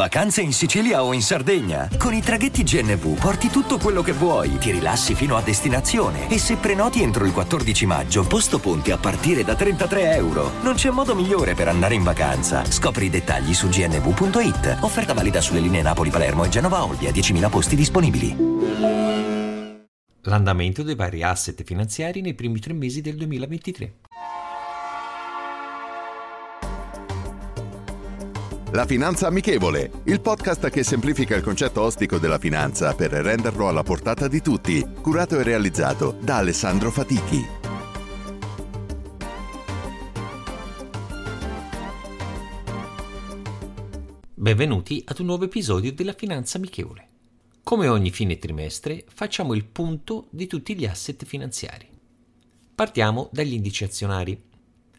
Vacanze in Sicilia o in Sardegna? Con i traghetti GNV porti tutto quello che vuoi, ti rilassi fino a destinazione e se prenoti entro il 14 maggio, posto ponti a partire da 33 euro. Non c'è modo migliore per andare in vacanza. Scopri i dettagli su gnv.it. Offerta valida sulle linee Napoli-Palermo e Genova-Olbia, 10.000 posti disponibili. L'andamento dei vari asset finanziari nei primi tre mesi del 2023. La Finanza Amichevole, il podcast che semplifica il concetto ostico della finanza per renderlo alla portata di tutti, curato e realizzato da Alessandro Fatichi. Benvenuti ad un nuovo episodio della Finanza Amichevole. Come ogni fine trimestre facciamo il punto di tutti gli asset finanziari. Partiamo dagli indici azionari.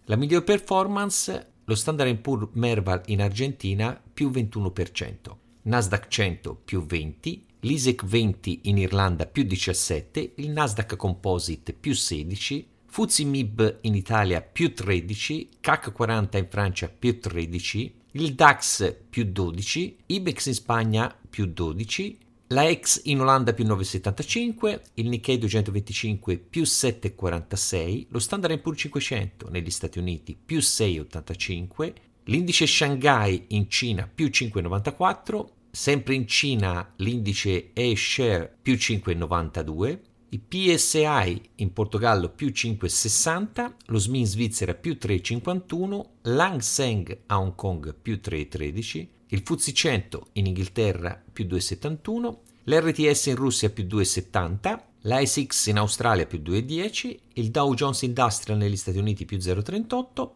La miglior performance lo Standard Poor's Merval in Argentina più 21%, Nasdaq 100 più 20, l'ISEC 20 in Irlanda più 17, il Nasdaq Composite più 16, FTSE MIB in Italia più 13, CAC 40 in Francia più 13, il DAX più 12, IBEX in Spagna più 12, la ex in Olanda più 9,75, il Nikkei 225 più 7,46, lo Standard Poor's 500 negli Stati Uniti più 6,85, l'indice Shanghai in Cina più 5,94, sempre in Cina l'indice A-Share più 5,92, i PSI in Portogallo più 5,60, lo SMI in Svizzera più 3,51, l'Hang Seng a Hong Kong più 3,13, il FTSE 100 in Inghilterra più 2,71, l'RTS in Russia più 2,70, l'ASX in Australia più 2,10, il Dow Jones Industrial negli Stati Uniti più 0,38,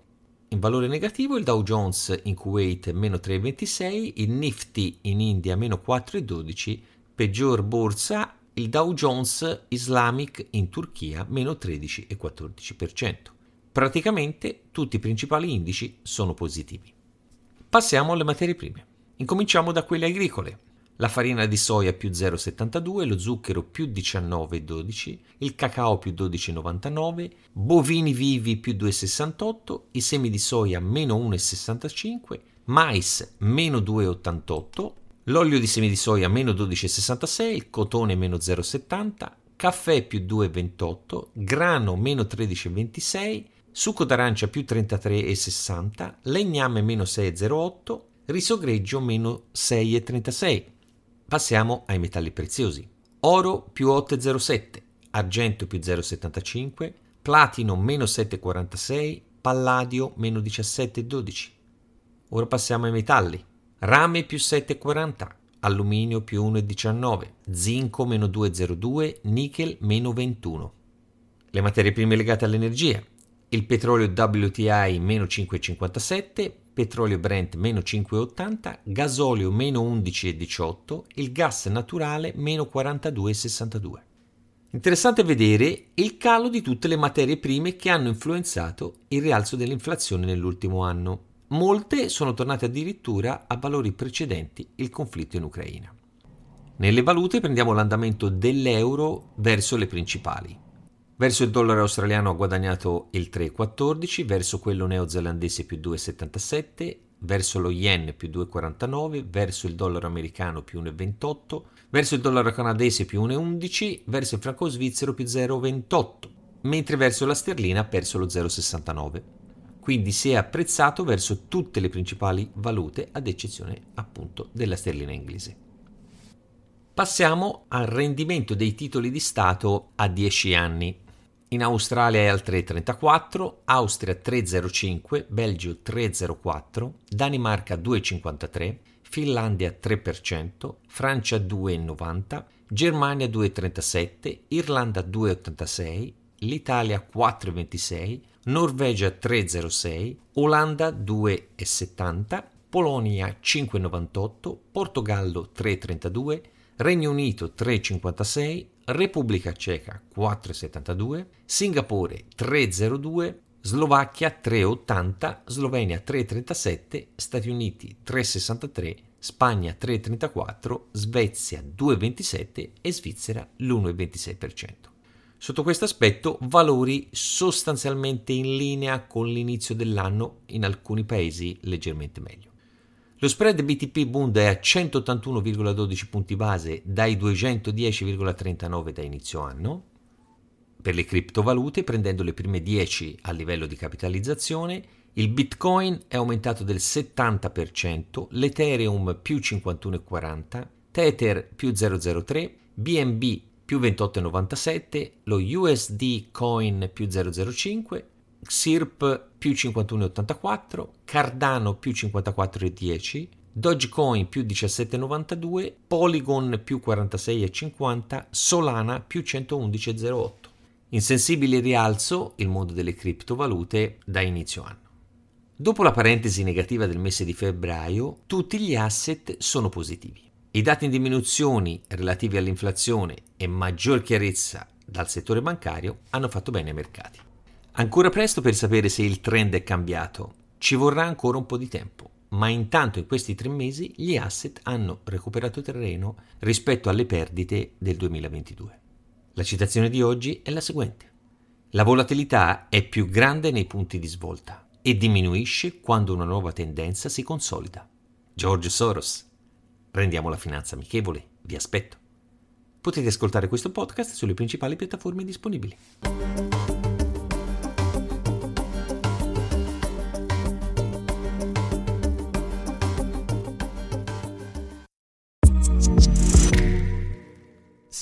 in valore negativo il Dow Jones in Kuwait meno 3,26, il Nifty in India meno 4,12, peggior borsa il Dow Jones Islamic in Turchia meno 13,14%. Praticamente tutti i principali indici sono positivi. Passiamo alle materie prime. Incominciamo da quelle agricole. La farina di soia più 0,72, lo zucchero più 19,12, il cacao più 12,99, bovini vivi più 2,68, i semi di soia meno 1,65, mais meno 2,88, l'olio di semi di soia meno 12,66, il cotone meno 0,70, caffè più 2,28, grano meno 13,26, succo d'arancia più 33,60, legname meno 6,08, riso greggio meno 6,36. Passiamo ai metalli preziosi. Oro più 8,07, argento più 0,75, platino meno 7,46, palladio meno 17,12. Ora passiamo ai metalli. Rame più 7,40, alluminio più 1,19, zinco meno 2,02, nickel meno 21. Le materie prime legate all'energia il petrolio WTI meno 5,57, petrolio Brent meno 5,80, gasolio meno 11,18, il gas naturale meno 42,62. Interessante vedere il calo di tutte le materie prime che hanno influenzato il rialzo dell'inflazione nell'ultimo anno. Molte sono tornate addirittura a valori precedenti il conflitto in Ucraina. Nelle valute prendiamo l'andamento dell'euro verso le principali. Verso il dollaro australiano ha guadagnato il 3,14, verso quello neozelandese più 2,77, verso lo yen più 2,49, verso il dollaro americano più 1,28, verso il dollaro canadese più 1,11, verso il franco svizzero più 0,28, mentre verso la sterlina ha perso lo 0,69. Quindi si è apprezzato verso tutte le principali valute, ad eccezione appunto della sterlina inglese. Passiamo al rendimento dei titoli di Stato a 10 anni. In Australia è al 3,34, Austria 3,05, Belgio 3,04, Danimarca 2,53, Finlandia 3%, Francia 2,90, Germania 2,37, Irlanda 2,86, l'Italia 4,26, Norvegia 3,06, Olanda 2,70, Polonia 5,98, Portogallo 3,32, Regno Unito 3,56, Repubblica Ceca 4,72, Singapore 3,02, Slovacchia 3,80, Slovenia 3,37, Stati Uniti 3,63, Spagna 3,34, Svezia 2,27 e Svizzera l'1,26%. Sotto questo aspetto, valori sostanzialmente in linea con l'inizio dell'anno, in alcuni paesi leggermente meglio. Lo spread BTP Bund è a 181,12 punti base dai 210,39 da inizio anno. Per le criptovalute, prendendo le prime 10 a livello di capitalizzazione, il Bitcoin è aumentato del 70%, l'Ethereum più 51,40%, Tether più 0,03%, BNB più 28,97%, lo USD Coin più 0,05%, XIRP più 51,84%, Cardano più 54,10%, Dogecoin più 17,92%, Polygon più 46,50%, Solana più 111,08%. Insensibile rialzo il mondo delle criptovalute da inizio anno. Dopo la parentesi negativa del mese di febbraio, tutti gli asset sono positivi. I dati in diminuzione relativi all'inflazione e maggior chiarezza dal settore bancario hanno fatto bene ai mercati. Ancora presto per sapere se il trend è cambiato, ci vorrà ancora un po' di tempo, ma intanto in questi tre mesi gli asset hanno recuperato terreno rispetto alle perdite del 2022. La citazione di oggi è la seguente. La volatilità è più grande nei punti di svolta e diminuisce quando una nuova tendenza si consolida. George Soros. Rendiamo la finanza amichevole. Vi aspetto. Potete ascoltare questo podcast sulle principali piattaforme disponibili.